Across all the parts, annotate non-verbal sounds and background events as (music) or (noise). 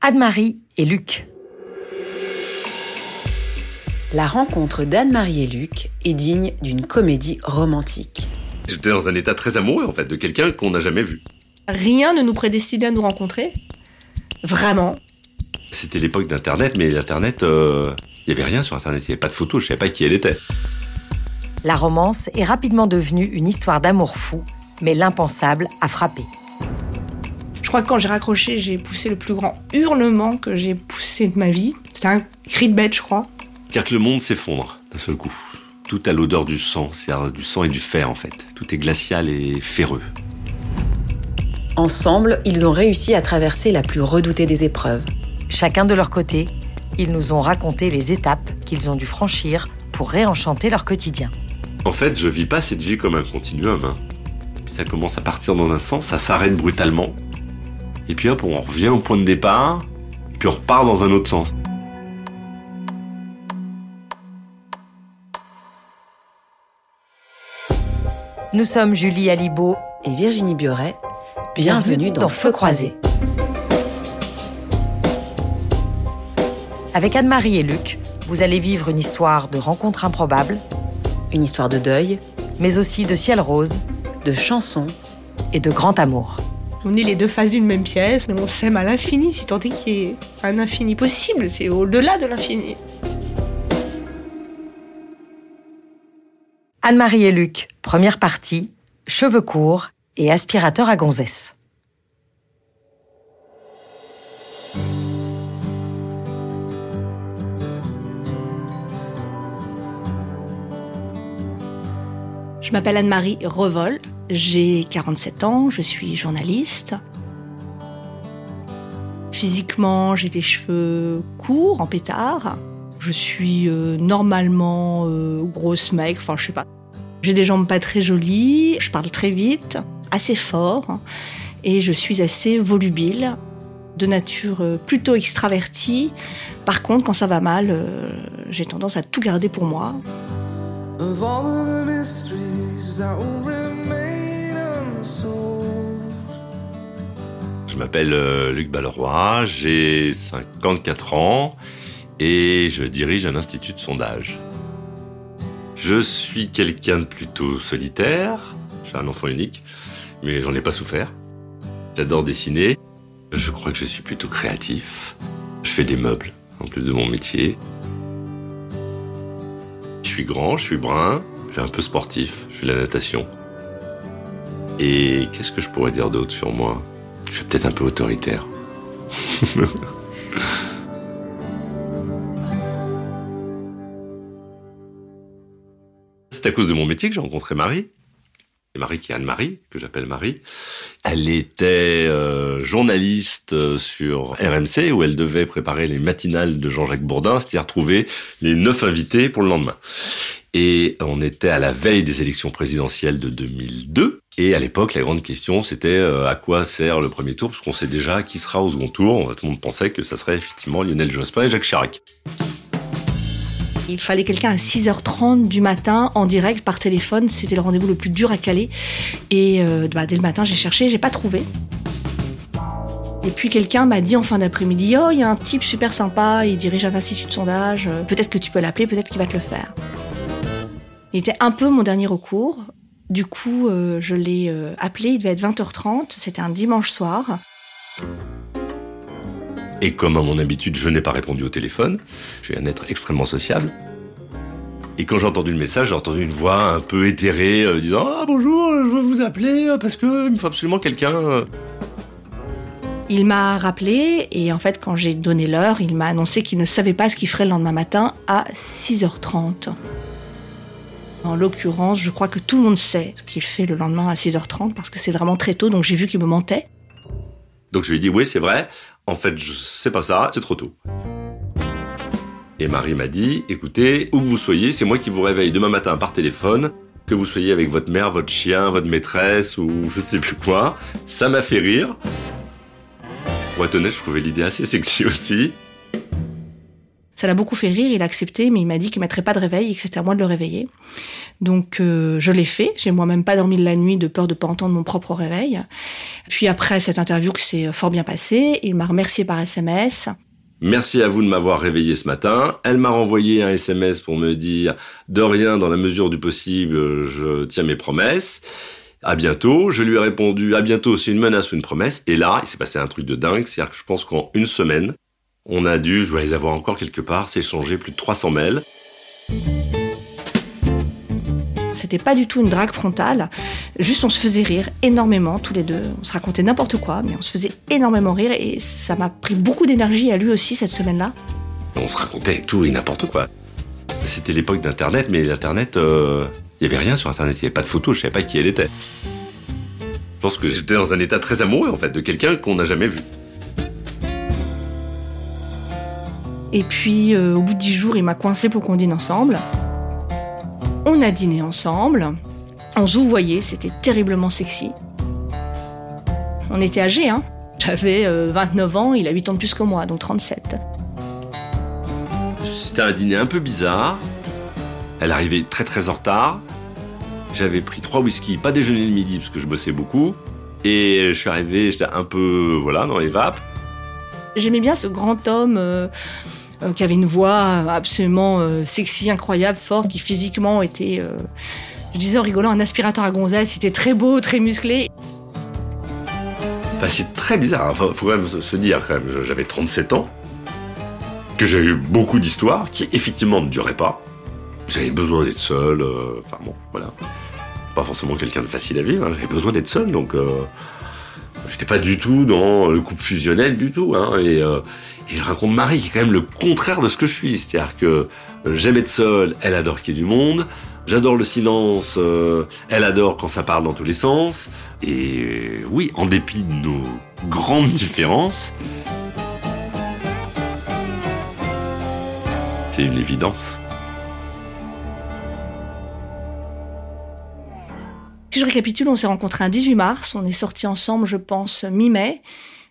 Anne-Marie et Luc. La rencontre d'Anne-Marie et Luc est digne d'une comédie romantique. J'étais dans un état très amoureux en fait de quelqu'un qu'on n'a jamais vu. Rien ne nous prédestinait à nous rencontrer. Vraiment. C'était l'époque d'Internet, mais l'Internet, euh, il n'y avait rien sur Internet, il n'y avait pas de photos, je ne savais pas qui elle était. La romance est rapidement devenue une histoire d'amour fou, mais l'impensable a frappé. Je crois que quand j'ai raccroché, j'ai poussé le plus grand hurlement que j'ai poussé de ma vie. C'était un cri de bête, je crois. Car que le monde s'effondre d'un seul coup. Tout a l'odeur du sang, c'est-à-dire du sang et du fer en fait. Tout est glacial et ferreux. Ensemble, ils ont réussi à traverser la plus redoutée des épreuves. Chacun de leur côté, ils nous ont raconté les étapes qu'ils ont dû franchir pour réenchanter leur quotidien. En fait, je vis pas cette vie comme un continuum. hein. Ça commence à partir dans un sens, ça s'arrête brutalement. Et puis hop, on revient au point de départ, puis on repart dans un autre sens. Nous sommes Julie Alibaud. Et Virginie Bioret, bienvenue dans Feu croisé. Avec Anne-Marie et Luc, vous allez vivre une histoire de rencontres improbables, Une histoire de deuil, mais aussi de ciel rose de chansons et de grand amour. On est les deux faces d'une même pièce, mais on s'aime à l'infini, si tant est qu'il y ait un infini possible. C'est au-delà de l'infini. Anne-Marie et Luc, première partie, cheveux courts et aspirateur à gonzesse. Je m'appelle Anne-Marie Revol, j'ai 47 ans, je suis journaliste. Physiquement, j'ai les cheveux courts, en pétard. Je suis euh, normalement euh, grosse mec, enfin je sais pas. J'ai des jambes pas très jolies, je parle très vite, assez fort, et je suis assez volubile, de nature euh, plutôt extravertie. Par contre, quand ça va mal, j'ai tendance à tout garder pour moi. Je m'appelle euh, Luc Balleroy, j'ai 54 ans et je dirige un institut de sondage. Je suis quelqu'un de plutôt solitaire, je suis un enfant unique, mais j'en ai pas souffert. J'adore dessiner, je crois que je suis plutôt créatif. Je fais des meubles, en plus de mon métier. Je suis grand, je suis brun, je suis un peu sportif, de la natation. Et qu'est-ce que je pourrais dire d'autre sur moi? Je suis peut-être un peu autoritaire. (laughs) C'est à cause de mon métier que j'ai rencontré Marie. Et Marie qui est Anne-Marie, que j'appelle Marie. Elle était euh, journaliste euh, sur RMC où elle devait préparer les matinales de Jean-Jacques Bourdin, c'est-à-dire trouver les neuf invités pour le lendemain. Et on était à la veille des élections présidentielles de 2002. Et à l'époque, la grande question, c'était euh, à quoi sert le premier tour? Parce qu'on sait déjà qui sera au second tour. Tout le monde pensait que ça serait effectivement Lionel Jospin et Jacques Chirac. Il fallait quelqu'un à 6h30 du matin en direct par téléphone. C'était le rendez-vous le plus dur à caler. Et euh, bah, dès le matin, j'ai cherché, j'ai pas trouvé. Et puis quelqu'un m'a dit en fin d'après-midi Oh, il y a un type super sympa, il dirige un institut de sondage. euh, Peut-être que tu peux l'appeler, peut-être qu'il va te le faire. Il était un peu mon dernier recours. Du coup, euh, je l'ai euh, appelé, il devait être 20h30. C'était un dimanche soir. Et comme à mon habitude, je n'ai pas répondu au téléphone, je suis un être extrêmement sociable. Et quand j'ai entendu le message, j'ai entendu une voix un peu éthérée euh, disant Ah bonjour, je veux vous appeler parce que il me faut absolument quelqu'un. Il m'a rappelé et en fait, quand j'ai donné l'heure, il m'a annoncé qu'il ne savait pas ce qu'il ferait le lendemain matin à 6h30. En l'occurrence, je crois que tout le monde sait ce qu'il fait le lendemain à 6h30 parce que c'est vraiment très tôt, donc j'ai vu qu'il me mentait. Donc je lui ai dit Oui, c'est vrai, en fait, je sais pas ça, c'est trop tôt. Et Marie m'a dit Écoutez, où que vous soyez, c'est moi qui vous réveille demain matin par téléphone. Que vous soyez avec votre mère, votre chien, votre maîtresse ou je ne sais plus quoi, ça m'a fait rire. Pour être je trouvais l'idée assez sexy aussi. Ça l'a beaucoup fait rire, il a accepté, mais il m'a dit qu'il mettrait pas de réveil et que c'était à moi de le réveiller. Donc euh, je l'ai fait. J'ai moi-même pas dormi de la nuit de peur de pas entendre mon propre réveil. Puis après cette interview que c'est fort bien passé, il m'a remercié par SMS. Merci à vous de m'avoir réveillé ce matin. Elle m'a renvoyé un SMS pour me dire de rien dans la mesure du possible, je tiens mes promesses. À bientôt. Je lui ai répondu à bientôt, c'est une menace ou une promesse. Et là, il s'est passé un truc de dingue. C'est-à-dire que je pense qu'en une semaine, on a dû, je dois les avoir encore quelque part, s'échanger plus de 300 mails. C'était pas du tout une drague frontale. Juste, on se faisait rire énormément, tous les deux. On se racontait n'importe quoi, mais on se faisait énormément rire et ça m'a pris beaucoup d'énergie à lui aussi cette semaine-là. On se racontait tout et n'importe quoi. C'était l'époque d'Internet, mais l'Internet, euh, il n'y avait rien sur Internet. Il n'y avait pas de photos, je savais pas qui elle était. Je pense que j'étais dans un état très amoureux, en fait, de quelqu'un qu'on n'a jamais vu. Et puis, euh, au bout de dix jours, il m'a coincé pour qu'on dîne ensemble. On a dîné ensemble. On se voyait, c'était terriblement sexy. On était âgés, hein. J'avais 29 ans, il a 8 ans de plus que moi, donc 37. C'était un dîner un peu bizarre. Elle arrivait très très en retard. J'avais pris trois whisky, pas déjeuner le midi parce que je bossais beaucoup. Et je suis arrivé, j'étais un peu, voilà, dans les vapes. J'aimais bien ce grand homme euh, qui avait une voix absolument euh, sexy, incroyable, forte, qui physiquement était, euh, je disais en rigolant, un aspirateur à gonzesse. C'était très beau, très musclé. Bah, c'est très bizarre. hein. Enfin, faut quand même se dire, quand même, j'avais 37 ans, que j'ai eu beaucoup d'histoires qui effectivement ne duraient pas. J'avais besoin d'être seul. euh, Enfin bon, voilà. Pas forcément quelqu'un de facile à vivre. hein. J'avais besoin d'être seul, donc j'étais pas du tout dans le couple fusionnel du tout. Hein. Et, euh, et je rencontre Marie, qui est quand même le contraire de ce que je suis. C'est-à-dire que euh, j'aime être seul, elle adore qu'il y ait du monde. J'adore le silence, euh, elle adore quand ça parle dans tous les sens. Et oui, en dépit de nos grandes différences, c'est une évidence. Si je récapitule, on s'est rencontrés un 18 mars, on est sortis ensemble, je pense, mi-mai.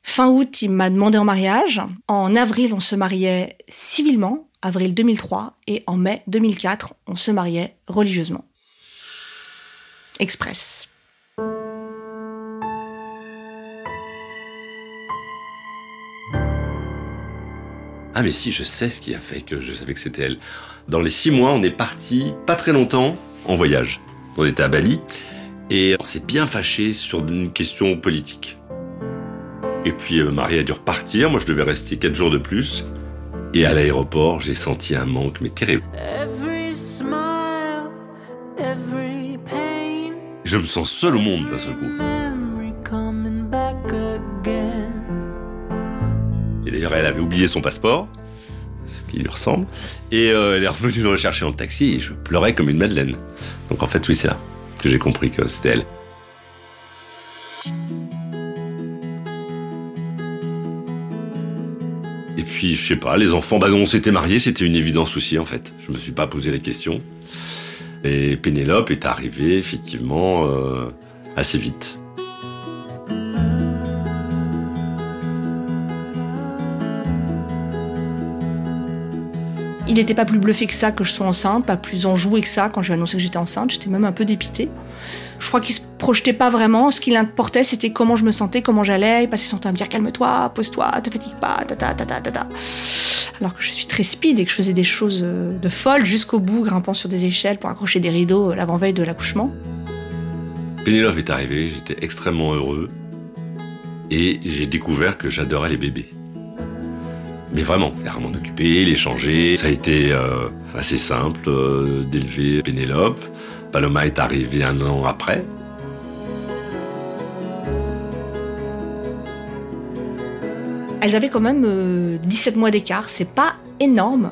Fin août, il m'a demandé en mariage. En avril, on se mariait civilement, avril 2003, et en mai 2004, on se mariait religieusement. Express. Ah mais si, je sais ce qui a fait que je savais que c'était elle. Dans les six mois, on est parti pas très longtemps en voyage. On était à Bali et on s'est bien fâché sur une question politique. Et puis euh, Marie a dû repartir, moi je devais rester quatre jours de plus. Et à l'aéroport, j'ai senti un manque, mais terrible. Every smile, every pain, Je me sens seul au monde d'un seul coup. Et d'ailleurs, elle avait oublié son passeport, ce qui lui ressemble. Et euh, elle est revenue le rechercher le taxi et je pleurais comme une madeleine. Donc en fait, oui, c'est là que j'ai compris que c'était elle. Et puis, je sais pas, les enfants, bah, on s'était mariés, c'était une évidence aussi, en fait. Je me suis pas posé la question. Et Pénélope est arrivée, effectivement, euh, assez vite. N'était pas plus bluffé que ça que je sois enceinte, pas plus enjoué que ça quand je lui ai annoncé que j'étais enceinte. J'étais même un peu dépitée. Je crois qu'il se projetait pas vraiment. Ce qui l'importait, c'était comment je me sentais, comment j'allais. Il passait son temps à me dire calme-toi, pose-toi, te fatigue pas, ta ta ta ta ta ta. Alors que je suis très speed et que je faisais des choses euh, de folle jusqu'au bout, grimpant sur des échelles pour accrocher des rideaux euh, l'avant-veille de l'accouchement. Pénélope est arrivée, j'étais extrêmement heureux. Et j'ai découvert que j'adorais les bébés. Mais vraiment, c'est-à-dire m'en occuper, les changer. Ça a été euh, assez simple euh, d'élever Pénélope. Paloma est arrivée un an après. Elles avaient quand même euh, 17 mois d'écart, c'est pas énorme.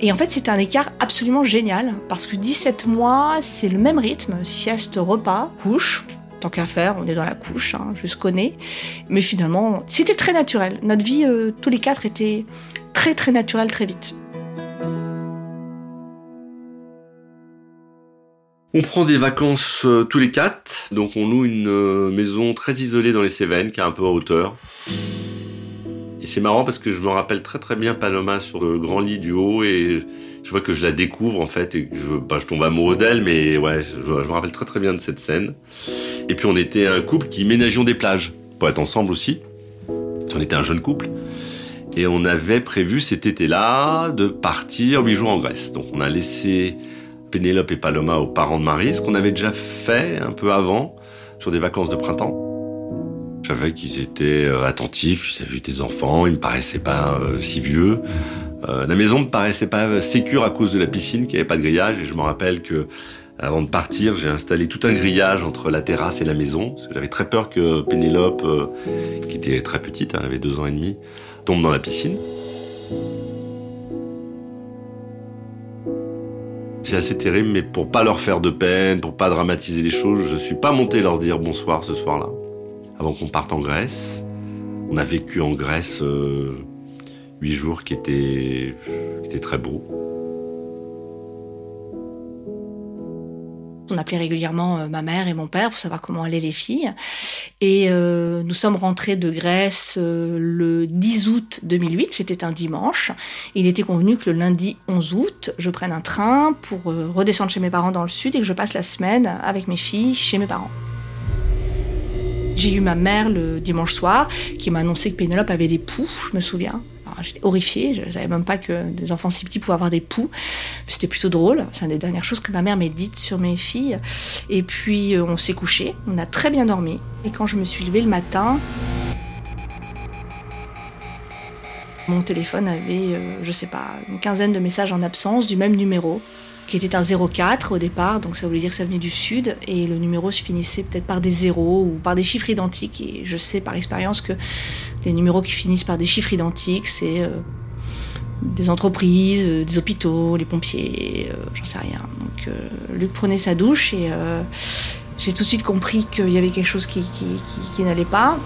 Et en fait, c'était un écart absolument génial, parce que 17 mois, c'est le même rythme, sieste, repas, couche. Tant qu'à faire, on est dans la couche, hein, jusqu'au nez. Mais finalement, c'était très naturel. Notre vie, euh, tous les quatre, était très très naturelle très vite. On prend des vacances euh, tous les quatre, donc on loue une euh, maison très isolée dans les Cévennes, qui est un peu en hauteur. Et c'est marrant parce que je me rappelle très très bien Paloma sur le grand lit du haut et je vois que je la découvre en fait et que je, bah, je tombe amoureux d'elle, mais ouais, je, je me rappelle très très bien de cette scène. Et puis on était un couple qui ménageons des plages pour être ensemble aussi. On était un jeune couple. Et on avait prévu cet été-là de partir huit jours en Grèce. Donc on a laissé Pénélope et Paloma aux parents de Marie, ce qu'on avait déjà fait un peu avant sur des vacances de printemps. Je savais qu'ils étaient euh, attentifs, ils avaient vu des enfants, ils me paraissaient pas euh, si vieux. Euh, la maison me paraissait pas sécure à cause de la piscine qui avait pas de grillage et je me rappelle que avant de partir, j'ai installé tout un grillage entre la terrasse et la maison j'avais très peur que Pénélope, euh, qui était très petite, elle avait deux ans et demi, tombe dans la piscine. C'est assez terrible, mais pour pas leur faire de peine, pour pas dramatiser les choses, je suis pas monté leur dire bonsoir ce soir-là, avant qu'on parte en Grèce. On a vécu en Grèce euh, huit jours qui étaient très beaux. On appelait régulièrement euh, ma mère et mon père pour savoir comment allaient les filles. Et euh, nous sommes rentrés de Grèce euh, le 10 août 2008, c'était un dimanche. Il était convenu que le lundi 11 août, je prenne un train pour redescendre chez mes parents dans le sud et que je passe la semaine avec mes filles chez mes parents. J'ai eu ma mère le dimanche soir qui m'a annoncé que Pénélope avait des poux, je me souviens. J'étais horrifiée, je ne savais même pas que des enfants si petits pouvaient avoir des poux. C'était plutôt drôle, c'est une des dernières choses que ma mère m'ait dites sur mes filles. Et puis euh, on s'est couché, on a très bien dormi. Et quand je me suis levée le matin, mon téléphone avait, euh, je sais pas, une quinzaine de messages en absence du même numéro, qui était un 04 au départ, donc ça voulait dire que ça venait du sud, et le numéro se finissait peut-être par des zéros ou par des chiffres identiques. Et je sais par expérience que les numéros qui finissent par des chiffres identiques, c'est euh, des entreprises, euh, des hôpitaux, les pompiers, euh, j'en sais rien. Donc Luc prenait sa douche et j'ai tout de suite compris qu'il y avait quelque chose qui n'allait pas.